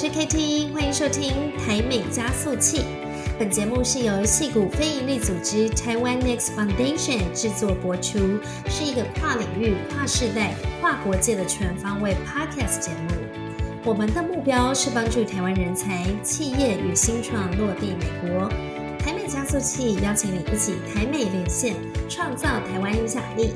是 KT，欢迎收听台美加速器。本节目是由戏谷非营利组织台湾 Next Foundation 制作播出，是一个跨领域、跨世代、跨国界的全方位 Podcast 节目。我们的目标是帮助台湾人才、企业与新创落地美国。台美加速器邀请你一起台美连线，创造台湾影响力。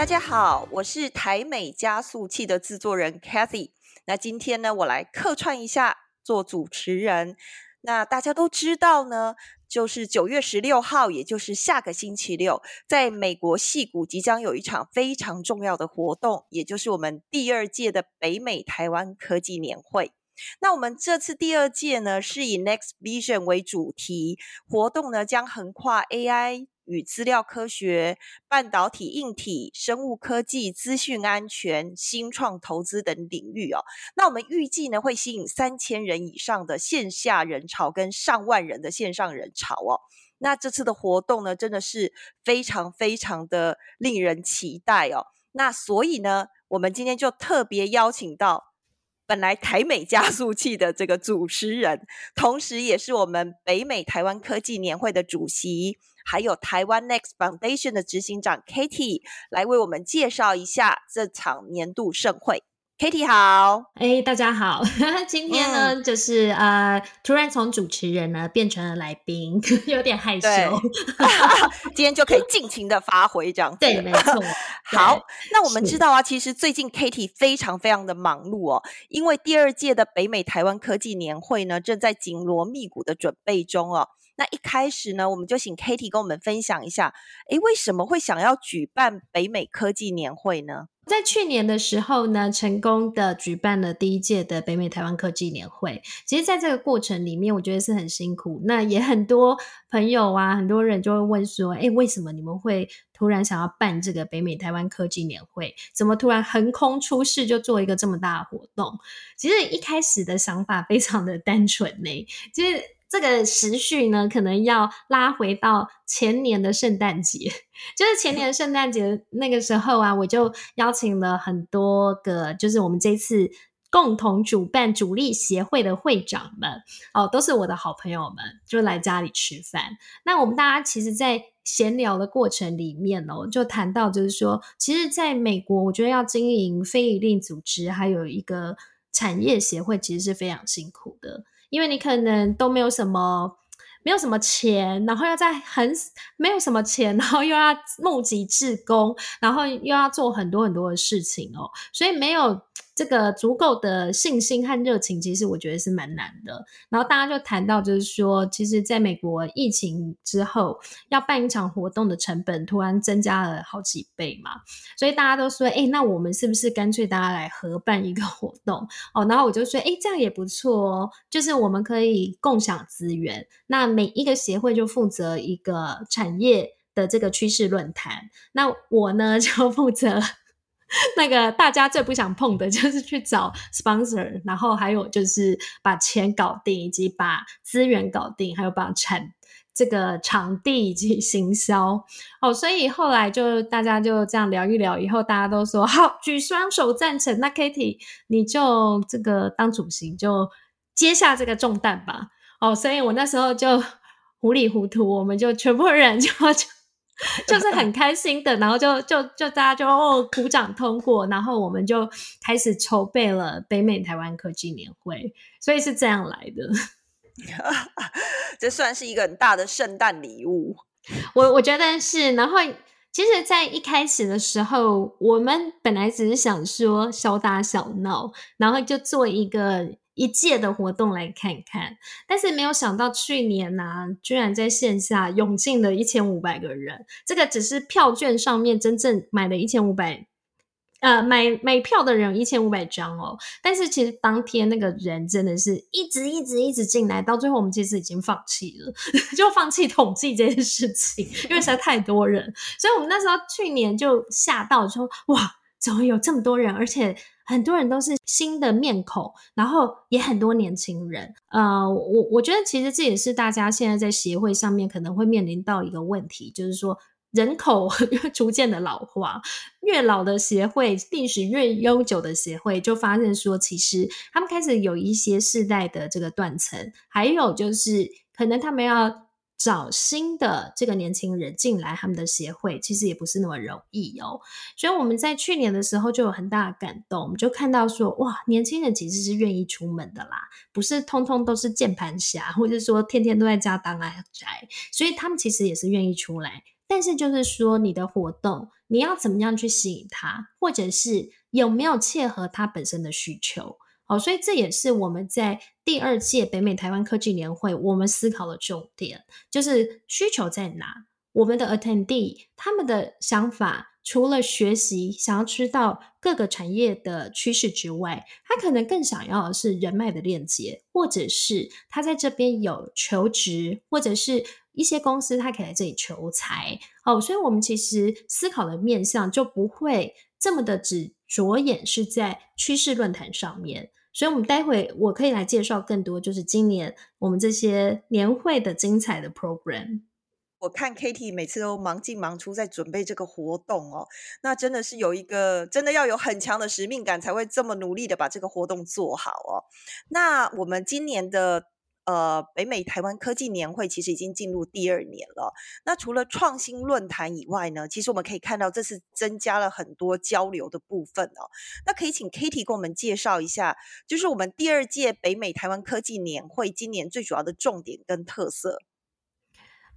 大家好，我是台美加速器的制作人 Kathy。那今天呢，我来客串一下做主持人。那大家都知道呢，就是九月十六号，也就是下个星期六，在美国戏谷即将有一场非常重要的活动，也就是我们第二届的北美台湾科技年会。那我们这次第二届呢，是以 Next Vision 为主题，活动呢将横跨 AI。与资料科学、半导体、硬体、生物科技、资讯安全、新创投资等领域哦。那我们预计呢，会吸引三千人以上的线下人潮跟上万人的线上人潮哦。那这次的活动呢，真的是非常非常的令人期待哦。那所以呢，我们今天就特别邀请到本来台美加速器的这个主持人，同时也是我们北美台湾科技年会的主席。还有台湾 Next Foundation 的执行长 Katie 来为我们介绍一下这场年度盛会。Katie 好，哎，大家好，今天呢，就是呃，突然从主持人呢变成了来宾，有点害羞。今天就可以尽情的发挥，这样对，没错。好，那我们知道啊，其实最近 Katie 非常非常的忙碌哦，因为第二届的北美台湾科技年会呢，正在紧锣密鼓的准备中哦。那一开始呢，我们就请 Katie 跟我们分享一下，诶，为什么会想要举办北美科技年会呢？在去年的时候呢，成功的举办了第一届的北美台湾科技年会。其实，在这个过程里面，我觉得是很辛苦。那也很多朋友啊，很多人就会问说：“哎，为什么你们会突然想要办这个北美台湾科技年会？怎么突然横空出世就做一个这么大的活动？”其实一开始的想法非常的单纯呢，其实。这个时序呢，可能要拉回到前年的圣诞节，就是前年圣诞节那个时候啊，我就邀请了很多个，就是我们这次共同主办主力协会的会长们，哦，都是我的好朋友们，就来家里吃饭。那我们大家其实，在闲聊的过程里面哦，就谈到就是说，其实在美国，我觉得要经营非营利组织，还有一个产业协会，其实是非常辛苦的。因为你可能都没有什么，没有什么钱，然后要在很没有什么钱，然后又要募集志工，然后又要做很多很多的事情哦，所以没有。这个足够的信心和热情，其实我觉得是蛮难的。然后大家就谈到，就是说，其实在美国疫情之后，要办一场活动的成本突然增加了好几倍嘛。所以大家都说，哎，那我们是不是干脆大家来合办一个活动？哦，然后我就说，哎，这样也不错哦，就是我们可以共享资源。那每一个协会就负责一个产业的这个趋势论坛，那我呢 就负责。那个大家最不想碰的就是去找 sponsor，然后还有就是把钱搞定，以及把资源搞定，还有把产这个场地以及行销哦。所以后来就大家就这样聊一聊，以后大家都说好，举双手赞成。那 Kitty 你就这个当主席，就接下这个重担吧。哦，所以我那时候就 糊里糊涂，我们就全部人就就。就是很开心的，然后就就就大家就哦鼓掌通过，然后我们就开始筹备了北美台湾科技年会，所以是这样来的。这算是一个很大的圣诞礼物，我我觉得是。然后其实，在一开始的时候，我们本来只是想说小打小闹，然后就做一个。一届的活动来看看，但是没有想到去年呢，居然在线下涌进了一千五百个人。这个只是票券上面真正买了一千五百呃，买买票的人有一千五百张哦，但是其实当天那个人真的是一直一直一直进来，到最后我们其实已经放弃了，就放弃统计这件事情，因为实在太多人，所以我们那时候去年就吓到说，哇，怎么有这么多人，而且很多人都是新的面孔，然后也很多年轻人。呃，我我觉得其实这也是大家现在在协会上面可能会面临到一个问题，就是说。人口 逐渐的老化，越老的协会，历史越悠久的协会，就发现说，其实他们开始有一些世代的这个断层，还有就是可能他们要找新的这个年轻人进来他们的协会，其实也不是那么容易哦。所以我们在去年的时候就有很大的感动，我们就看到说，哇，年轻人其实是愿意出门的啦，不是通通都是键盘侠，或者说天天都在家当阿宅，所以他们其实也是愿意出来。但是就是说，你的活动你要怎么样去吸引他，或者是有没有切合他本身的需求？好，所以这也是我们在第二届北美台湾科技年会我们思考的重点，就是需求在哪？我们的 attendee 他们的想法，除了学习，想要知道各个产业的趋势之外，他可能更想要的是人脉的链接，或者是他在这边有求职，或者是。一些公司他可以来这里求财，哦，所以我们其实思考的面向就不会这么的只着眼是在趋势论坛上面。所以，我们待会我可以来介绍更多，就是今年我们这些年会的精彩的 program。我看 Katie 每次都忙进忙出在准备这个活动哦，那真的是有一个真的要有很强的使命感，才会这么努力的把这个活动做好哦。那我们今年的。呃，北美台湾科技年会其实已经进入第二年了。那除了创新论坛以外呢，其实我们可以看到这次增加了很多交流的部分哦。那可以请 Kitty 给我们介绍一下，就是我们第二届北美台湾科技年会今年最主要的重点跟特色。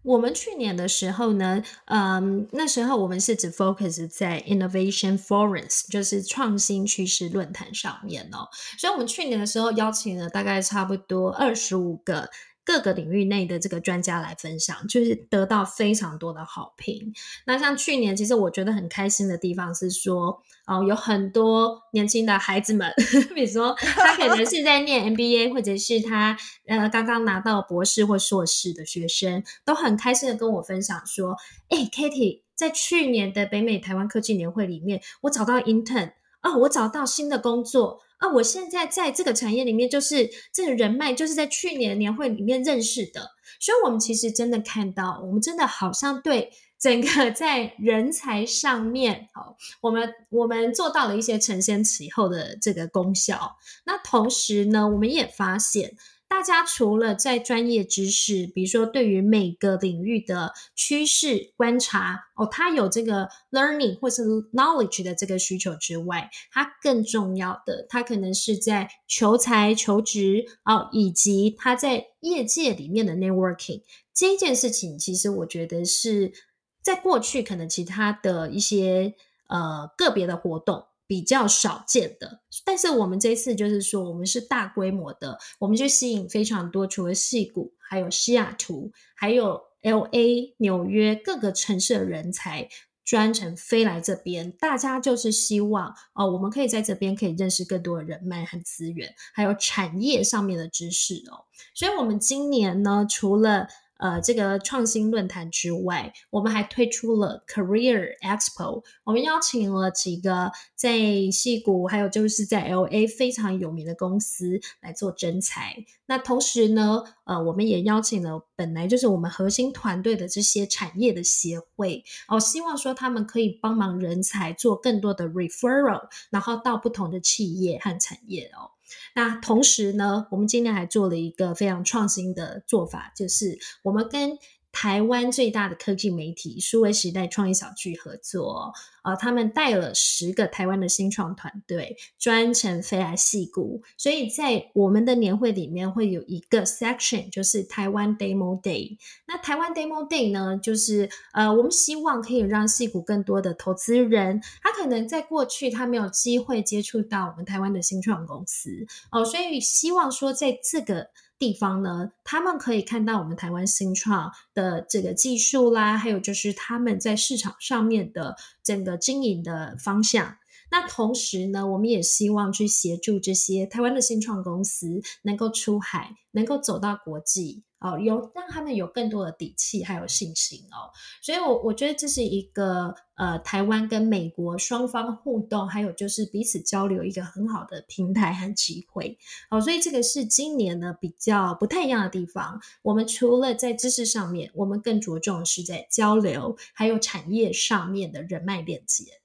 我们去年的时候呢，嗯，那时候我们是只 focus 在 innovation forums，就是创新趋势论坛上面哦。所以，我们去年的时候邀请了大概差不多二十五个。各个领域内的这个专家来分享，就是得到非常多的好评。那像去年，其实我觉得很开心的地方是说，哦，有很多年轻的孩子们，比如说他可能是在念 MBA，或者是他呃刚刚拿到博士或硕士的学生，都很开心的跟我分享说：“哎，Kitty，在去年的北美台湾科技年会里面，我找到 intern 啊，我找到新的工作。”啊，我现在在这个产业里面，就是这个人脉，就是在去年年会里面认识的，所以我们其实真的看到，我们真的好像对整个在人才上面，哦，我们我们做到了一些承先启后的这个功效。那同时呢，我们也发现。大家除了在专业知识，比如说对于每个领域的趋势观察哦，他有这个 learning 或是 knowledge 的这个需求之外，他更重要的，他可能是在求财求职哦，以及他在业界里面的 networking 这一件事情，其实我觉得是在过去可能其他的一些呃个别的活动。比较少见的，但是我们这次就是说，我们是大规模的，我们就吸引非常多，除了戏谷，还有西雅图，还有 L A、纽约各个城市的人才专程飞来这边，大家就是希望哦，我们可以在这边可以认识更多的人脉和资源，还有产业上面的知识哦。所以，我们今年呢，除了呃，这个创新论坛之外，我们还推出了 Career Expo。我们邀请了几个在戏谷，还有就是在 LA 非常有名的公司来做征才。那同时呢，呃，我们也邀请了本来就是我们核心团队的这些产业的协会，哦，希望说他们可以帮忙人才做更多的 referral，然后到不同的企业和产业哦。那同时呢，我们今天还做了一个非常创新的做法，就是我们跟。台湾最大的科技媒体数位时代创意小聚合作，呃，他们带了十个台湾的新创团队，专程飞来戏谷，所以在我们的年会里面会有一个 section，就是台湾 demo day。那台湾 demo day 呢，就是呃，我们希望可以让戏谷更多的投资人，他可能在过去他没有机会接触到我们台湾的新创公司哦，所以希望说在这个。地方呢，他们可以看到我们台湾新创的这个技术啦，还有就是他们在市场上面的整个经营的方向。那同时呢，我们也希望去协助这些台湾的新创公司能够出海，能够走到国际。哦，有让他们有更多的底气，还有信心哦。所以，我我觉得这是一个呃，台湾跟美国双方互动，还有就是彼此交流一个很好的平台和机会。哦，所以这个是今年呢比较不太一样的地方。我们除了在知识上面，我们更着重是在交流，还有产业上面的人脉链接。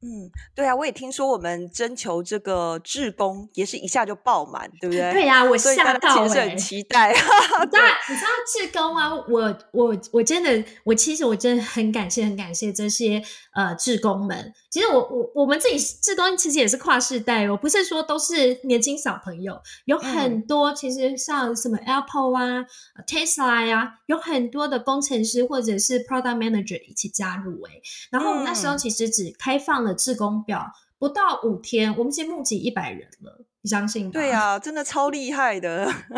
嗯，对啊，我也听说我们征求这个志工也是一下就爆满，对不对？对呀，我吓到了，很期待。你知道，你知道志工啊，我我我真的，我其实我真的很感谢，很感谢这些呃志工们。其实我我我们自己志工其实也是跨世代哦，不是说都是年轻小朋友，有很多其实像什么 Apple 啊、Tesla 呀，有很多的工程师或者是 Product Manager 一起加入哎。然后我们那时候其实只开放了志工表，不到五天，我们已经募集一百人了，你相信吗？对呀，真的超厉害的。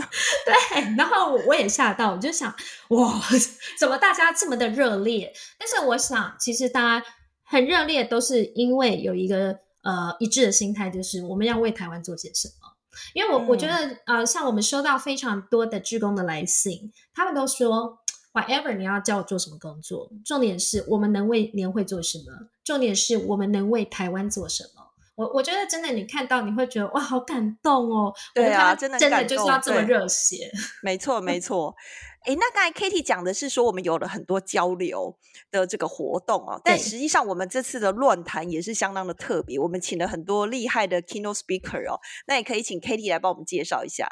对，然后我也吓到，我就想哇，怎么大家这么的热烈？但是我想，其实大家。很热烈，都是因为有一个呃一致的心态，就是我们要为台湾做些什么。因为我我觉得呃，像我们收到非常多的职工的来信，他们都说，whatever 你要叫我做什么工作，重点是我们能为年会做什么，重点是我们能为台湾做什么。我我觉得真的，你看到你会觉得哇，好感动哦。对啊，真的真的就是要这么热血。没错，没错。哎，那刚才 Kitty 讲的是说我们有了很多交流的这个活动哦，但实际上我们这次的论坛也是相当的特别，我们请了很多厉害的 keynote speaker 哦，那也可以请 Kitty 来帮我们介绍一下。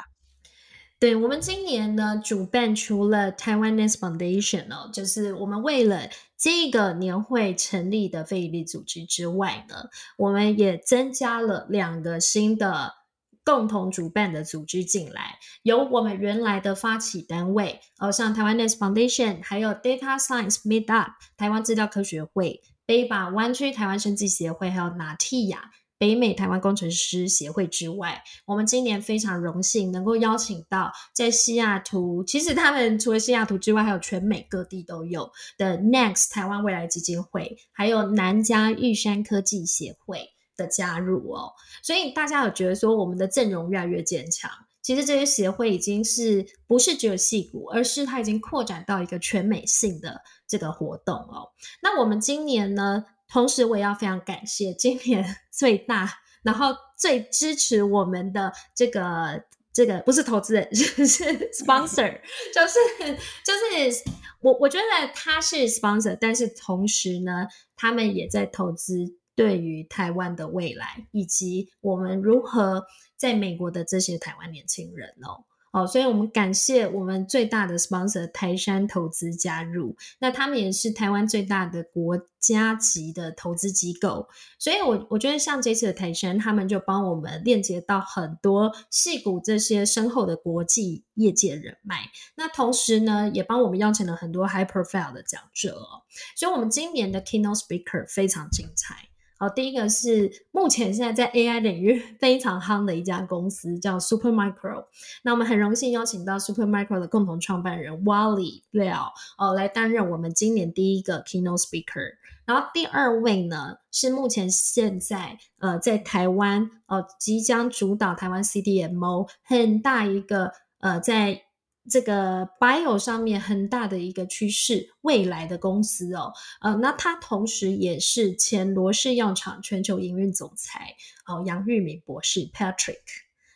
对我们今年呢，主办除了 Taiwanese Foundation 哦，就是我们为了这个年会成立的非营利组织之外呢，我们也增加了两个新的。共同主办的组织进来，由我们原来的发起单位，哦，像台湾 Nest Foundation，还有 Data Science Meetup，台湾资料科学会，，Baby 湾区台湾生技协会，还有 Natia 北美台湾工程师协会之外，我们今年非常荣幸能够邀请到在西雅图，其实他们除了西雅图之外，还有全美各地都有的 Next 台湾未来基金会，还有南加玉山科技协会。的加入哦，所以大家有觉得说我们的阵容越来越坚强。其实这些协会已经是不是只有戏骨，而是它已经扩展到一个全美性的这个活动哦。那我们今年呢，同时我也要非常感谢今年 最大，然后最支持我们的这个这个不是投资人，是 sponsor，就是就是我我觉得他是 sponsor，但是同时呢，他们也在投资。对于台湾的未来，以及我们如何在美国的这些台湾年轻人哦，哦，所以我们感谢我们最大的 sponsor 台山投资加入，那他们也是台湾最大的国家级的投资机构，所以我我觉得像这次的台山，他们就帮我们链接到很多戏股这些深厚的国际业界人脉，那同时呢，也帮我们邀请了很多 high profile 的讲者哦，所以我们今年的 keynote speaker 非常精彩。好，第一个是目前现在在 AI 领域 非常夯的一家公司，叫 Supermicro。那我们很荣幸邀请到 Supermicro 的共同创办人 Wally 廖哦来担任我们今年第一个 keynote speaker。然后第二位呢是目前现在呃在台湾哦即将主导台湾 CDMO 很大一个呃在。这个 bio 上面很大的一个趋势，未来的公司哦，呃，那他同时也是前罗氏药厂全球营运总裁哦，杨玉明博士 Patrick。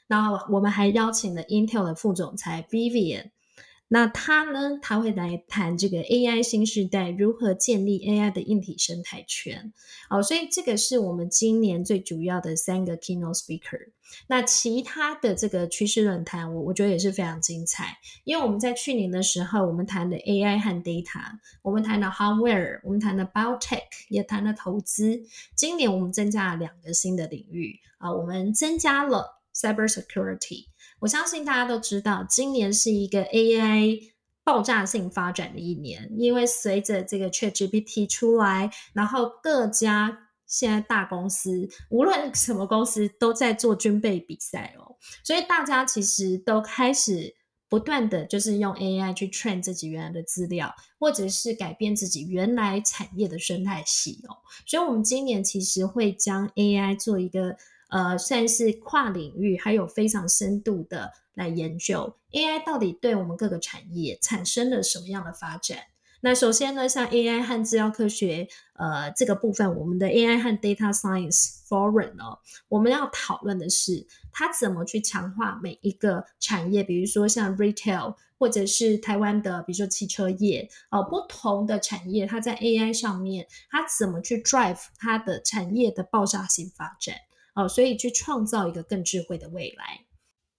那我们还邀请了 Intel 的副总裁 Vivian。那他呢？他会来谈这个 AI 新时代如何建立 AI 的硬体生态圈。哦，所以这个是我们今年最主要的三个 keynote speaker。那其他的这个趋势论坛，我我觉得也是非常精彩。因为我们在去年的时候，我们谈的 AI 和 data，我们谈的 hardware，我们谈的 biotech，也谈了投资。今年我们增加了两个新的领域啊，我们增加了 cyber security。我相信大家都知道，今年是一个 AI 爆炸性发展的一年，因为随着这个 ChatGPT 出来，然后各家现在大公司，无论什么公司都在做军备比赛哦，所以大家其实都开始。不断的就是用 AI 去 train 自己原来的资料，或者是改变自己原来产业的生态系哦。所以，我们今年其实会将 AI 做一个呃，算是跨领域还有非常深度的来研究 AI 到底对我们各个产业产生了什么样的发展。那首先呢，像 AI 和资料科学，呃，这个部分，我们的 AI 和 Data Science Forum 哦，我们要讨论的是，它怎么去强化每一个产业，比如说像 Retail，或者是台湾的，比如说汽车业，呃，不同的产业，它在 AI 上面，它怎么去 drive 它的产业的爆炸性发展，哦，所以去创造一个更智慧的未来。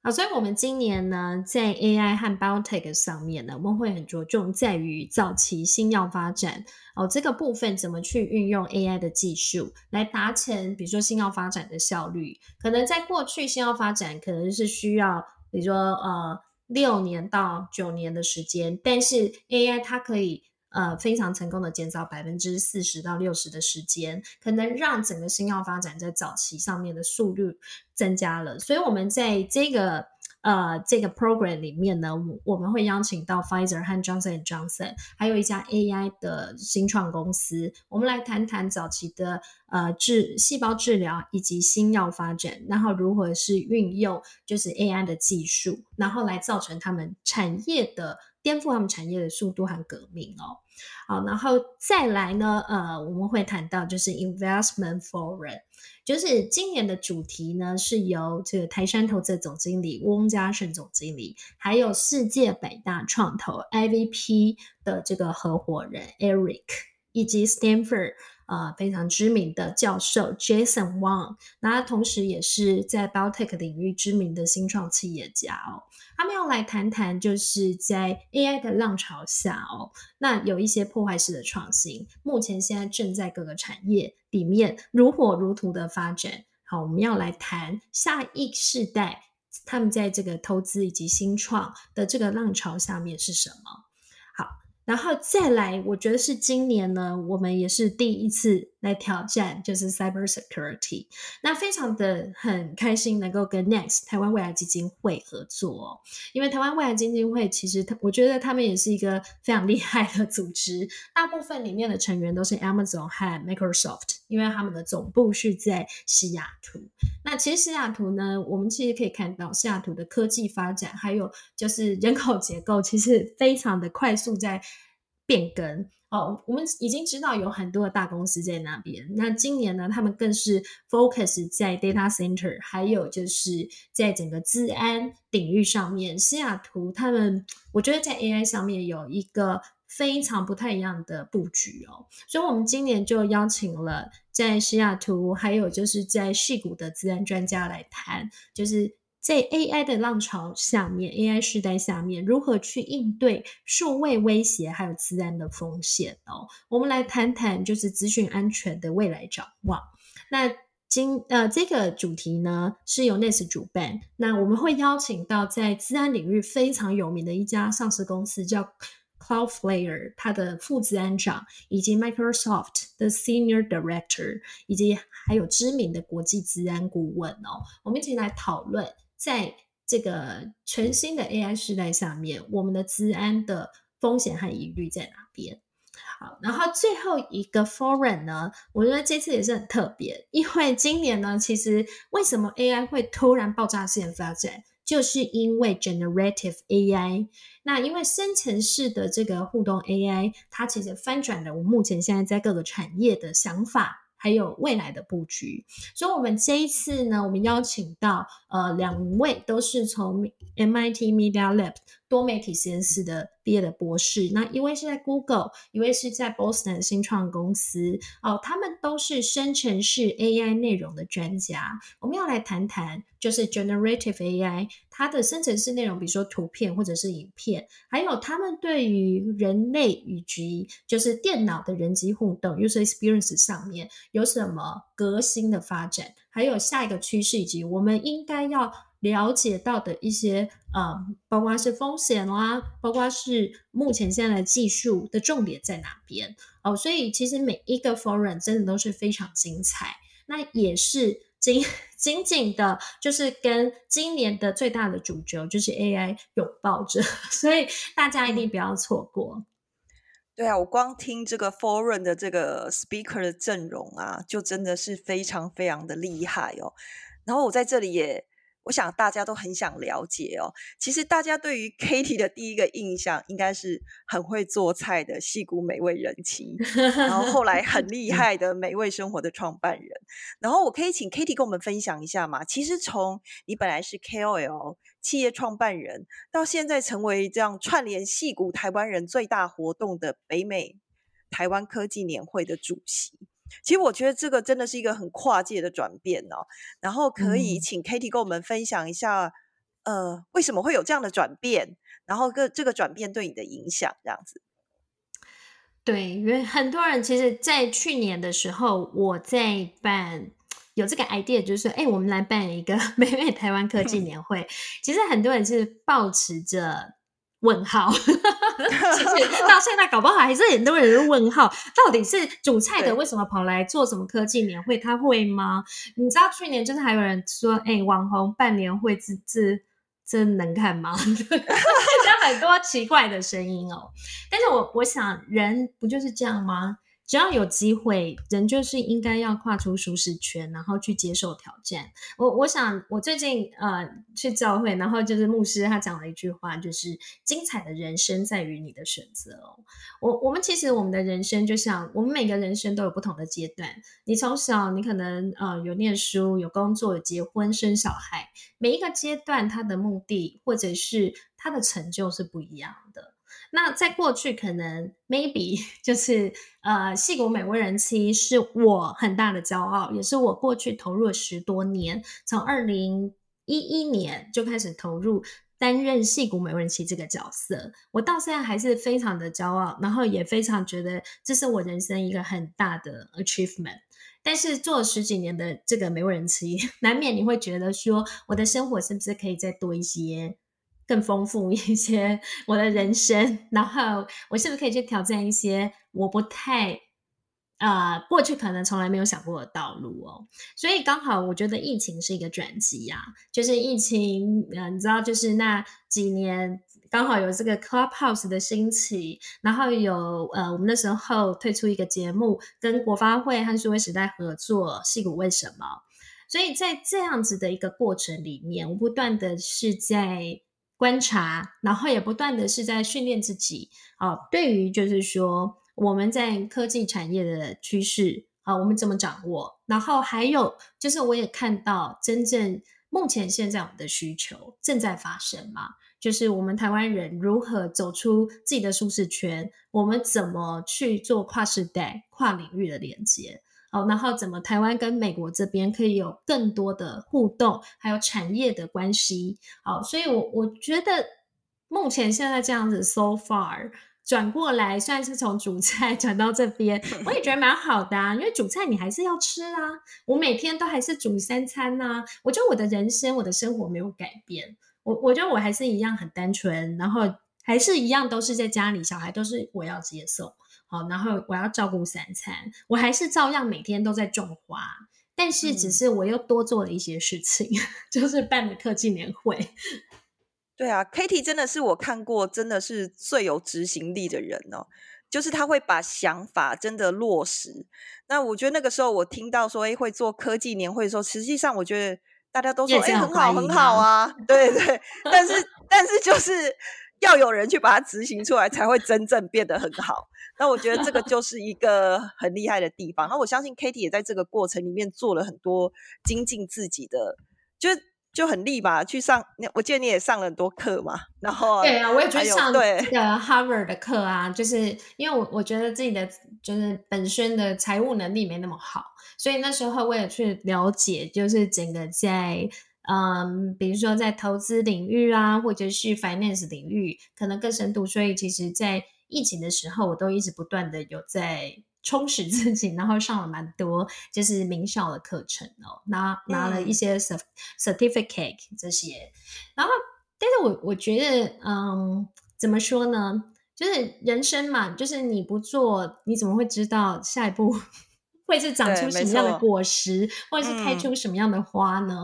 好，所以我们今年呢，在 AI 和 Biotech 上面呢，我们会很着重在于早期新药发展哦，这个部分怎么去运用 AI 的技术来达成，比如说新药发展的效率，可能在过去新药发展可能是需要，比如说呃六年到九年的时间，但是 AI 它可以。呃，非常成功的减少百分之四十到六十的时间，可能让整个新药发展在早期上面的速率增加了。所以，我们在这个呃这个 program 里面呢，我们会邀请到 Pfizer 和 Johnson Johnson，还有一家 AI 的新创公司，我们来谈谈早期的呃治细胞治疗以及新药发展，然后如何是运用就是 AI 的技术，然后来造成他们产业的。颠覆他们产业的速度和革命哦，好，然后再来呢，呃，我们会谈到就是 investment forum，就是今年的主题呢是由这个台山投资总经理翁家胜总经理，还有世界百大创投 IVP 的这个合伙人 Eric，以及 Stanford。呃，非常知名的教授 Jason Wang，那他同时也是在 Biotech 领域知名的新创企业家哦。他们要来谈谈，就是在 AI 的浪潮下哦，那有一些破坏式的创新，目前现在正在各个产业里面如火如荼的发展。好，我们要来谈下一世代，他们在这个投资以及新创的这个浪潮下面是什么？好然后再来，我觉得是今年呢，我们也是第一次来挑战，就是 cyber security。那非常的很开心能够跟 Next 台湾未来基金会合作，因为台湾未来基金会其实我觉得他们也是一个非常厉害的组织，大部分里面的成员都是 Amazon 和 Microsoft，因为他们的总部是在西雅图。那其实西雅图呢，我们其实可以看到西雅图的科技发展，还有就是人口结构，其实非常的快速在。变更哦，我们已经知道有很多的大公司在那边。那今年呢，他们更是 focus 在 data center，还有就是在整个治安领域上面。西雅图他们，我觉得在 AI 上面有一个非常不太一样的布局哦。所以，我们今年就邀请了在西雅图，还有就是在戏谷的治安专家来谈，就是。在 AI 的浪潮下面，AI 时代下面，如何去应对数位威胁还有自然的风险哦？我们来谈谈就是资讯安全的未来展望。那今呃这个主题呢是由 NES 主办，那我们会邀请到在自然领域非常有名的一家上市公司叫 Cloudflare，它的副治安长，以及 Microsoft 的 Senior Director，以及还有知名的国际治安顾问哦，我们一起来讨论。在这个全新的 AI 时代下面，我们的治安的风险和疑虑在哪边？好，然后最后一个 foreign 呢，我觉得这次也是很特别，因为今年呢，其实为什么 AI 会突然爆炸性发展，就是因为 generative AI。那因为生成式的这个互动 AI，它其实翻转了我目前现在在各个产业的想法。还有未来的布局，所以，我们这一次呢，我们邀请到呃两位都是从 MIT Media Lab 多媒体实验室的毕业的博士，那一位是在 Google，一位是在 Boston 新创公司哦，他们都是生成式 AI 内容的专家。我们要来谈谈，就是 Generative AI 它的生成式内容，比如说图片或者是影片，还有他们对于人类以及就是电脑的人机互动 user experience 上面有什么革新的发展，还有下一个趋势，以及我们应该要。了解到的一些呃，包括是风险啦，包括是目前现在的技术的重点在哪边哦，所以其实每一个 forum 真的都是非常精彩，那也是紧紧紧的，就是跟今年的最大的主角就是 AI 拥抱着，所以大家一定不要错过。对啊，我光听这个 foreign 的这个 speaker 的阵容啊，就真的是非常非常的厉害哦。然后我在这里也。我想大家都很想了解哦。其实大家对于 Katie 的第一个印象，应该是很会做菜的戏骨美味人妻，然后后来很厉害的美味生活的创办人。然后我可以请 Katie 跟我们分享一下嘛？其实从你本来是 KOL 企业创办人，到现在成为这样串联戏骨台湾人最大活动的北美台湾科技年会的主席。其实我觉得这个真的是一个很跨界的转变哦，然后可以请 Katie 跟我们分享一下，呃，为什么会有这样的转变，然后个这个转变对你的影响这样子。对，因为很多人其实，在去年的时候，我在办有这个 idea，就是说，哎，我们来办一个 美美台湾科技 年会。其实很多人是抱持着。问号，到现在搞不好还是很多人问号，到底是煮菜的为什么跑来做什么科技年会？他会吗？你知道去年就是还有人说，哎，网红办年会，这这这能看吗？有很多奇怪的声音哦。但是我我想，人不就是这样吗？只要有机会，人就是应该要跨出舒适圈，然后去接受挑战。我我想，我最近呃去教会，然后就是牧师他讲了一句话，就是精彩的人生在于你的选择。我我们其实我们的人生就像我们每个人生都有不同的阶段。你从小你可能呃有念书、有工作、有结婚、生小孩，每一个阶段它的目的或者是它的成就是不一样的。那在过去，可能 maybe 就是呃，戏骨美味人妻是我很大的骄傲，也是我过去投入了十多年，从二零一一年就开始投入担任戏骨美味人妻这个角色，我到现在还是非常的骄傲，然后也非常觉得这是我人生一个很大的 achievement。但是做了十几年的这个美味人妻，难免你会觉得说，我的生活是不是可以再多一些？更丰富一些我的人生，然后我是不是可以去挑战一些我不太呃过去可能从来没有想过的道路哦？所以刚好我觉得疫情是一个转机呀，就是疫情，嗯，你知道，就是那几年刚好有这个 Clubhouse 的兴起，然后有呃，我们那时候推出一个节目，跟国发会和数位时代合作，戏骨为什么？所以在这样子的一个过程里面，我不断的是在。观察，然后也不断的是在训练自己。啊，对于就是说我们在科技产业的趋势啊，我们怎么掌握？然后还有就是，我也看到真正目前现在我们的需求正在发生嘛，就是我们台湾人如何走出自己的舒适圈，我们怎么去做跨世代、跨领域的连接。哦，然后怎么台湾跟美国这边可以有更多的互动，还有产业的关系？好，所以，我我觉得目前现在这样子，so far 转过来，虽然是从主菜 转到这边，我也觉得蛮好的啊。因为主菜你还是要吃啊，我每天都还是煮三餐呐。我觉得我的人生，我的生活没有改变，我我觉得我还是一样很单纯，然后还是一样都是在家里，小孩都是我要接送。好，然后我要照顾三餐，我还是照样每天都在种花，但是只是我又多做了一些事情，就是办了科技年会。对啊，Kitty 真的是我看过真的是最有执行力的人哦，就是他会把想法真的落实。那我觉得那个时候我听到说，哎，会做科技年会的时候，实际上我觉得大家都说，哎，很好，很好啊，对对。但是，但是就是要有人去把它执行出来，才会真正变得很好。那我觉得这个就是一个很厉害的地方。那我相信 Kitty 也在这个过程里面做了很多精进自己的，就就很厉吧。去上，我记得你也上了很多课嘛。然后对啊，我也去上对个 Harvard 的课啊。就是因为我我觉得自己的就是本身的财务能力没那么好，所以那时候我也去了解，就是整个在嗯，比如说在投资领域啊，或者是 finance 领域，可能更深度。所以其实，在疫情的时候，我都一直不断的有在充实自己，然后上了蛮多就是名校的课程哦，拿拿了一些 certificate 这些，然后，但是我我觉得，嗯，怎么说呢？就是人生嘛，就是你不做，你怎么会知道下一步会是长出什么样的果实，或者是开嗯出什么样的花呢？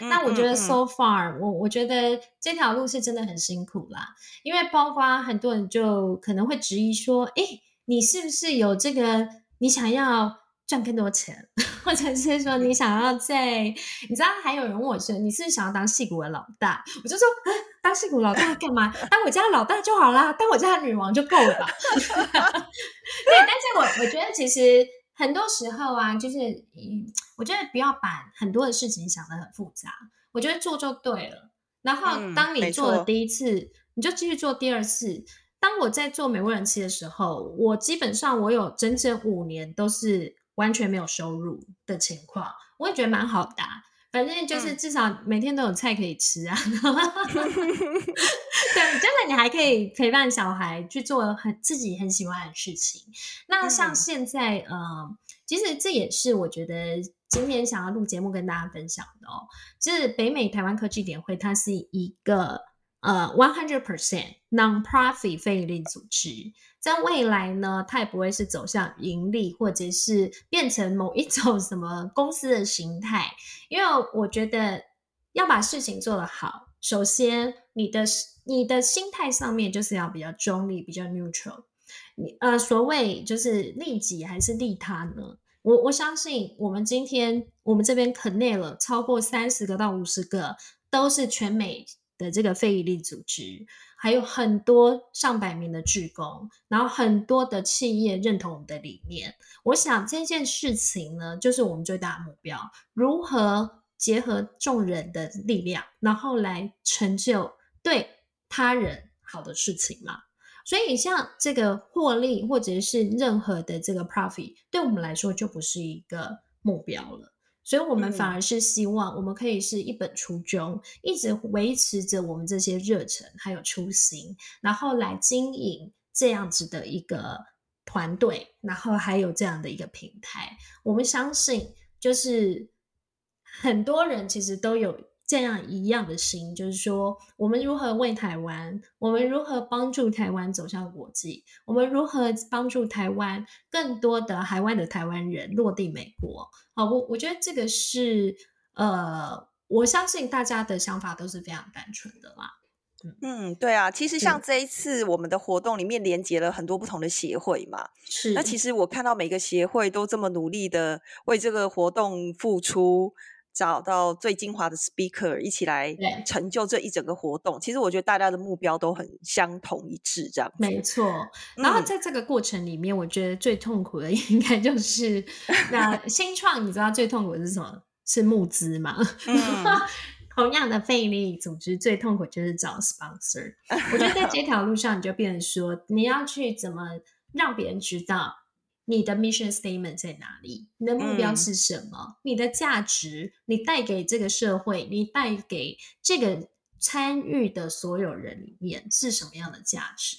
嗯那我觉得嗯 so far，我我觉得这条路是真的很辛苦啦，因为包括很多人就可能会质疑说，诶，你是不是有这个，你想要赚更多钱，或者是说你想要在，你知道还有人问我说，你是不是想要当戏骨的老大？我就说，啊当戏骨老大干嘛？当我家的老大就好啦，当我家的女王就够了吧。对，但是我我觉得其实很多时候啊，就是嗯，我觉得不要把很多的事情想得很复杂，我觉得做就对了。然后嗯当你做了第一次，你就继续做第二次。当我在做美味人妻的时候，我基本上我有整整五年都是完全没有收入的情况，我也觉得蛮好的啊、反正就是嗯至少每天都有菜可以吃啊。对，真的你还可以陪伴小孩去做很自己很喜欢的事情。那像嗯现在，呃，其实这也是我觉得今天想要录节目跟大家分享的哦。就是北美台湾科技点会，它是一个呃 one hundred percent non-profit 非营利组织，在未来呢，它也不会是走向盈利，或者是变成某一种什么公司的形态。因为我觉得要把事情做得好，首先你的你的心态上面就是要比较中立，比较 neutral。你呃，所谓就是利己还是利他呢？我我相信我们今天我们这边 connect 了超过三十个到五十个，都是全美的这个非营利组织，还有很多上百名的志工，然后很多的企业认同我们的理念。我想这件事情呢，就是我们最大的目标，如何结合众人的力量，然后来成就对他人好的事情嘛。所以像这个获利或者是任何的这个 profit，对我们来说就不是一个目标了。所以我们反嗯而是希望我们可以是一本初衷，一直维持着我们这些热忱还有初心，然后来经营这样子的一个团队，然后还有这样的一个平台。我们相信，就是很多人其实都有这样一样的心，就是说，我们如何为台湾，我们如何帮助台湾走向国际，我们如何帮助台湾更多的海外的台湾人落地美国。好，我我觉得这个是呃，我相信大家的想法都是非常单纯的啦。嗯，对啊，其实像这一次我们的活动里面连接了很多不同的协会嘛，是，那其实我看到每个协会都这么努力的为这个活动付出，找到最精华的 speaker 一起来成就这一整个活动。其实我觉得大家的目标都很相同一致，这样子。没错，然后嗯在这个过程里面，我觉得最痛苦的 应该就是那新创，你知道最痛苦的是什么？是募资嘛？嗯 同样的非营利组织最痛苦就是找 sponsor。我觉得在这条路上，你就变成说，你要去怎么让别人知道你的 mission statement 在哪里，你的目标嗯是什么，你的价值，你带给这个社会，你带给这个参与的所有人里面是什么样的价值？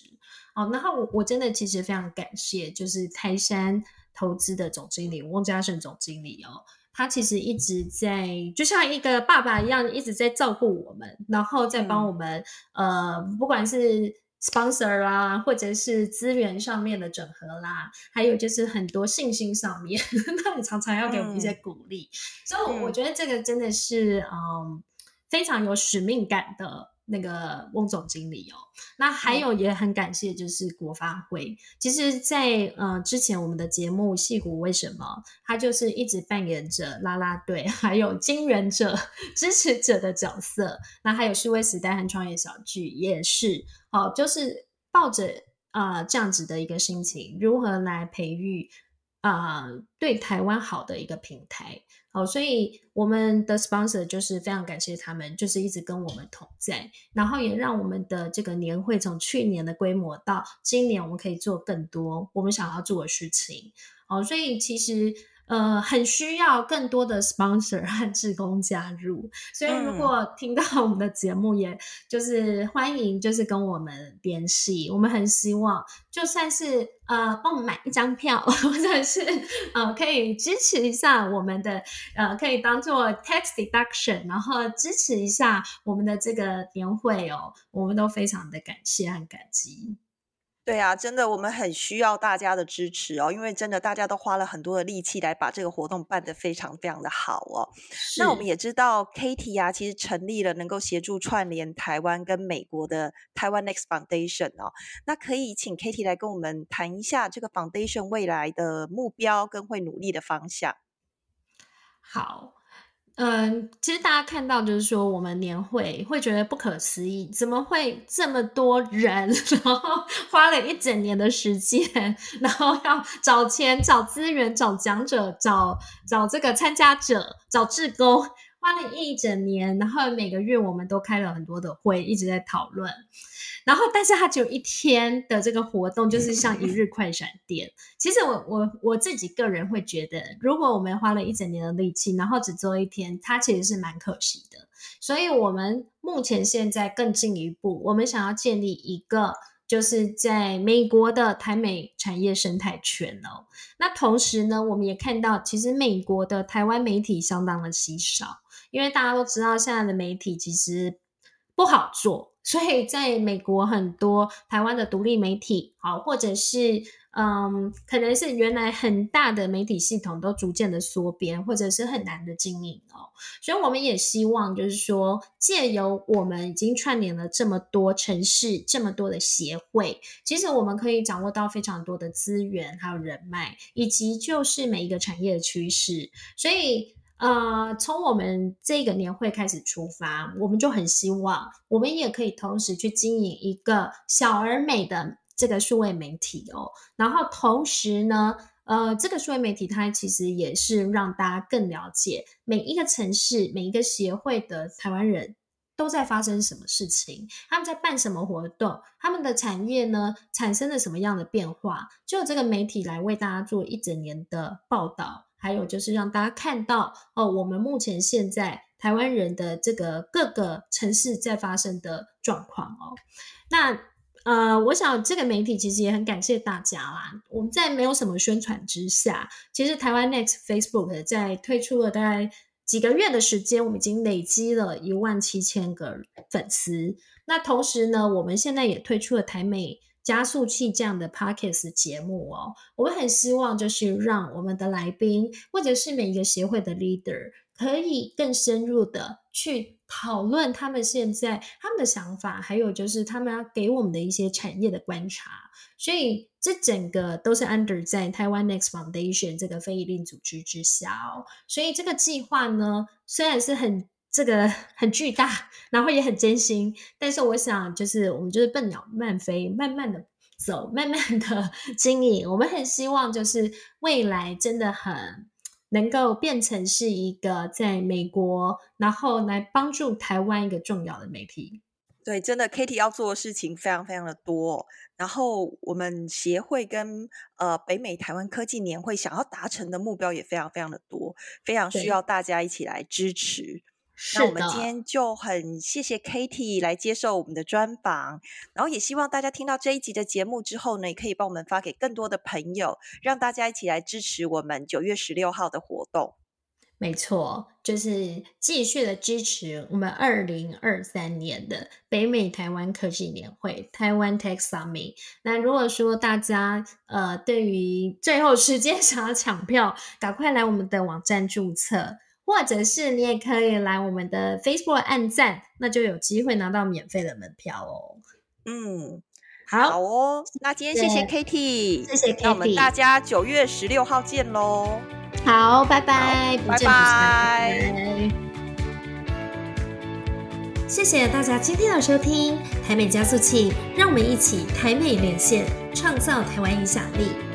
好，然后我我真的其实非常感谢，就是泰山投资的总经理翁嘉胜总经理哦，他其实一直在就像一个爸爸一样，一直在照顾我们，然后再帮嗯我们、呃，不管是 sponsor 啦，或者是资源上面的整合啦，还有就是很多信心上面，那你常常要给我们一些嗯。鼓励，所以我觉得这个真的是嗯非常有使命感的那个翁总经理哦。那还嗯有也很感谢，就是国发会。其实在，呃之前我们的节目《戏骨为什么》，他就是一直扮演着啦啦队，还有金援者、支持者的角色。那还有数位时代和创业小聚也是，哦，就是抱着呃这样子的一个心情，如何来培育啊、呃对台湾好的一个平台。好，所以我们的 sponsor 就是非常感谢他们，就是一直跟我们同在，然后也让我们的这个年会从去年的规模到今年，我们可以做更多我们想要做的事情。哦，所以其实呃很需要更多的 sponsor 和志工加入。所以如嗯果听到我们的节目，也就是欢迎就是跟我们联系，我们很希望就算是呃帮我们买一张票，或者是呃可以支持一下我们的呃可以当做 tax deduction，然后支持一下我们的这个年会哦，我们都非常的感谢和感激。对啊，真的，我们很需要大家的支持哦，因为真的大家都花了很多的力气来把这个活动办得非常非常的好哦。那我们也知道，Katie 啊，其实成立了能够协助串联台湾跟美国的台湾 Next Foundation 哦。那可以请 Katie 来跟我们谈一下这个 Foundation 未来的目标跟会努力的方向。好。嗯，其实大家看到就是说，我们年会会觉得不可思议，怎么会这么多人，然后花了一整年的时间，然后要找钱、找资源、找讲者、找找这个参加者、找志工，花了一整年，然后每个月我们都开了很多的会，一直在讨论。然后，但是它只有一天的这个活动，就是像一日快闪店。其实我我我自己个人会觉得，如果我们花了一整年的力气，然后只做一天，它其实是蛮可惜的。所以，我们目前现在更进一步，我们想要建立一个，就是在美国的台美产业生态圈哦。那同时呢，我们也看到，其实美国的台湾媒体相当的稀少，因为大家都知道，现在的媒体其实不好做。所以，在美国很多台湾的独立媒体，好，或者是嗯，可能是原来很大的媒体系统都逐渐的缩编，或者是很难的经营哦。所以，我们也希望就是说，借由我们已经串联了这么多城市、这么多的协会，其实我们可以掌握到非常多的资源，还有人脉，以及就是每一个产业的趋势。所以。呃，从我们这个年会开始出发，我们就很希望，我们也可以同时去经营一个小而美的这个数位媒体哦。然后同时呢，呃，这个数位媒体它其实也是让大家更了解每一个城市、每一个协会的台湾人都在发生什么事情，他们在办什么活动，他们的产业呢产生了什么样的变化，就这个媒体来为大家做一整年的报道。还有就是让大家看到哦，我们目前现在台湾人的这个各个城市在发生的状况哦。那呃，我想这个媒体其实也很感谢大家啦。我们在没有什么宣传之下，其实台湾 Next Facebook 在推出了大概几个月的时间，我们已经累积了一万七千个粉丝。那同时呢，我们现在也推出了台美。加速器这样的 podcast 节目哦，我们很希望就是让我们的来宾或者是每一个协会的 leader 可以更深入的去讨论他们现在他们的想法，还有就是他们要给我们的一些产业的观察。所以这整个都是 under 在台湾 Next Foundation 这个非营利组织之下哦。所以这个计划呢，虽然是很。这个很巨大，然后也很艰辛，但是我想，就是我们就是笨鸟慢飞，慢慢的走，慢慢的 经营。我们很希望，就是未来真的很能够变成是一个在美国，然后来帮助台湾一个重要的媒体。对，真的 k a t i e 要做的事情非常非常的多，然后我们协会跟呃北美台湾科技年会想要达成的目标也非常非常的多，非常需要大家一起来支持。那我们今天就很谢谢 Katie 来接受我们的专访，然后也希望大家听到这一集的节目之后呢，也可以帮我们发给更多的朋友，让大家一起来支持我们九月十六号的活动。没错，就是继续的支持我们二零二三年的北美台湾科技年会台湾 Tech Summit。那如果说大家呃对于最后时间想要抢票，赶快来我们的网站注册。或者是你也可以来我们的 Facebook 按赞，那就有机会拿到免费的门票哦。嗯，好哦。那今天谢谢 Kitty，谢谢 Kitty，那我们大家九月十六号见喽。好，拜拜，拜拜。谢谢大家今天的收听，台美加速器，让我们一起台美连线，创造台湾影响力。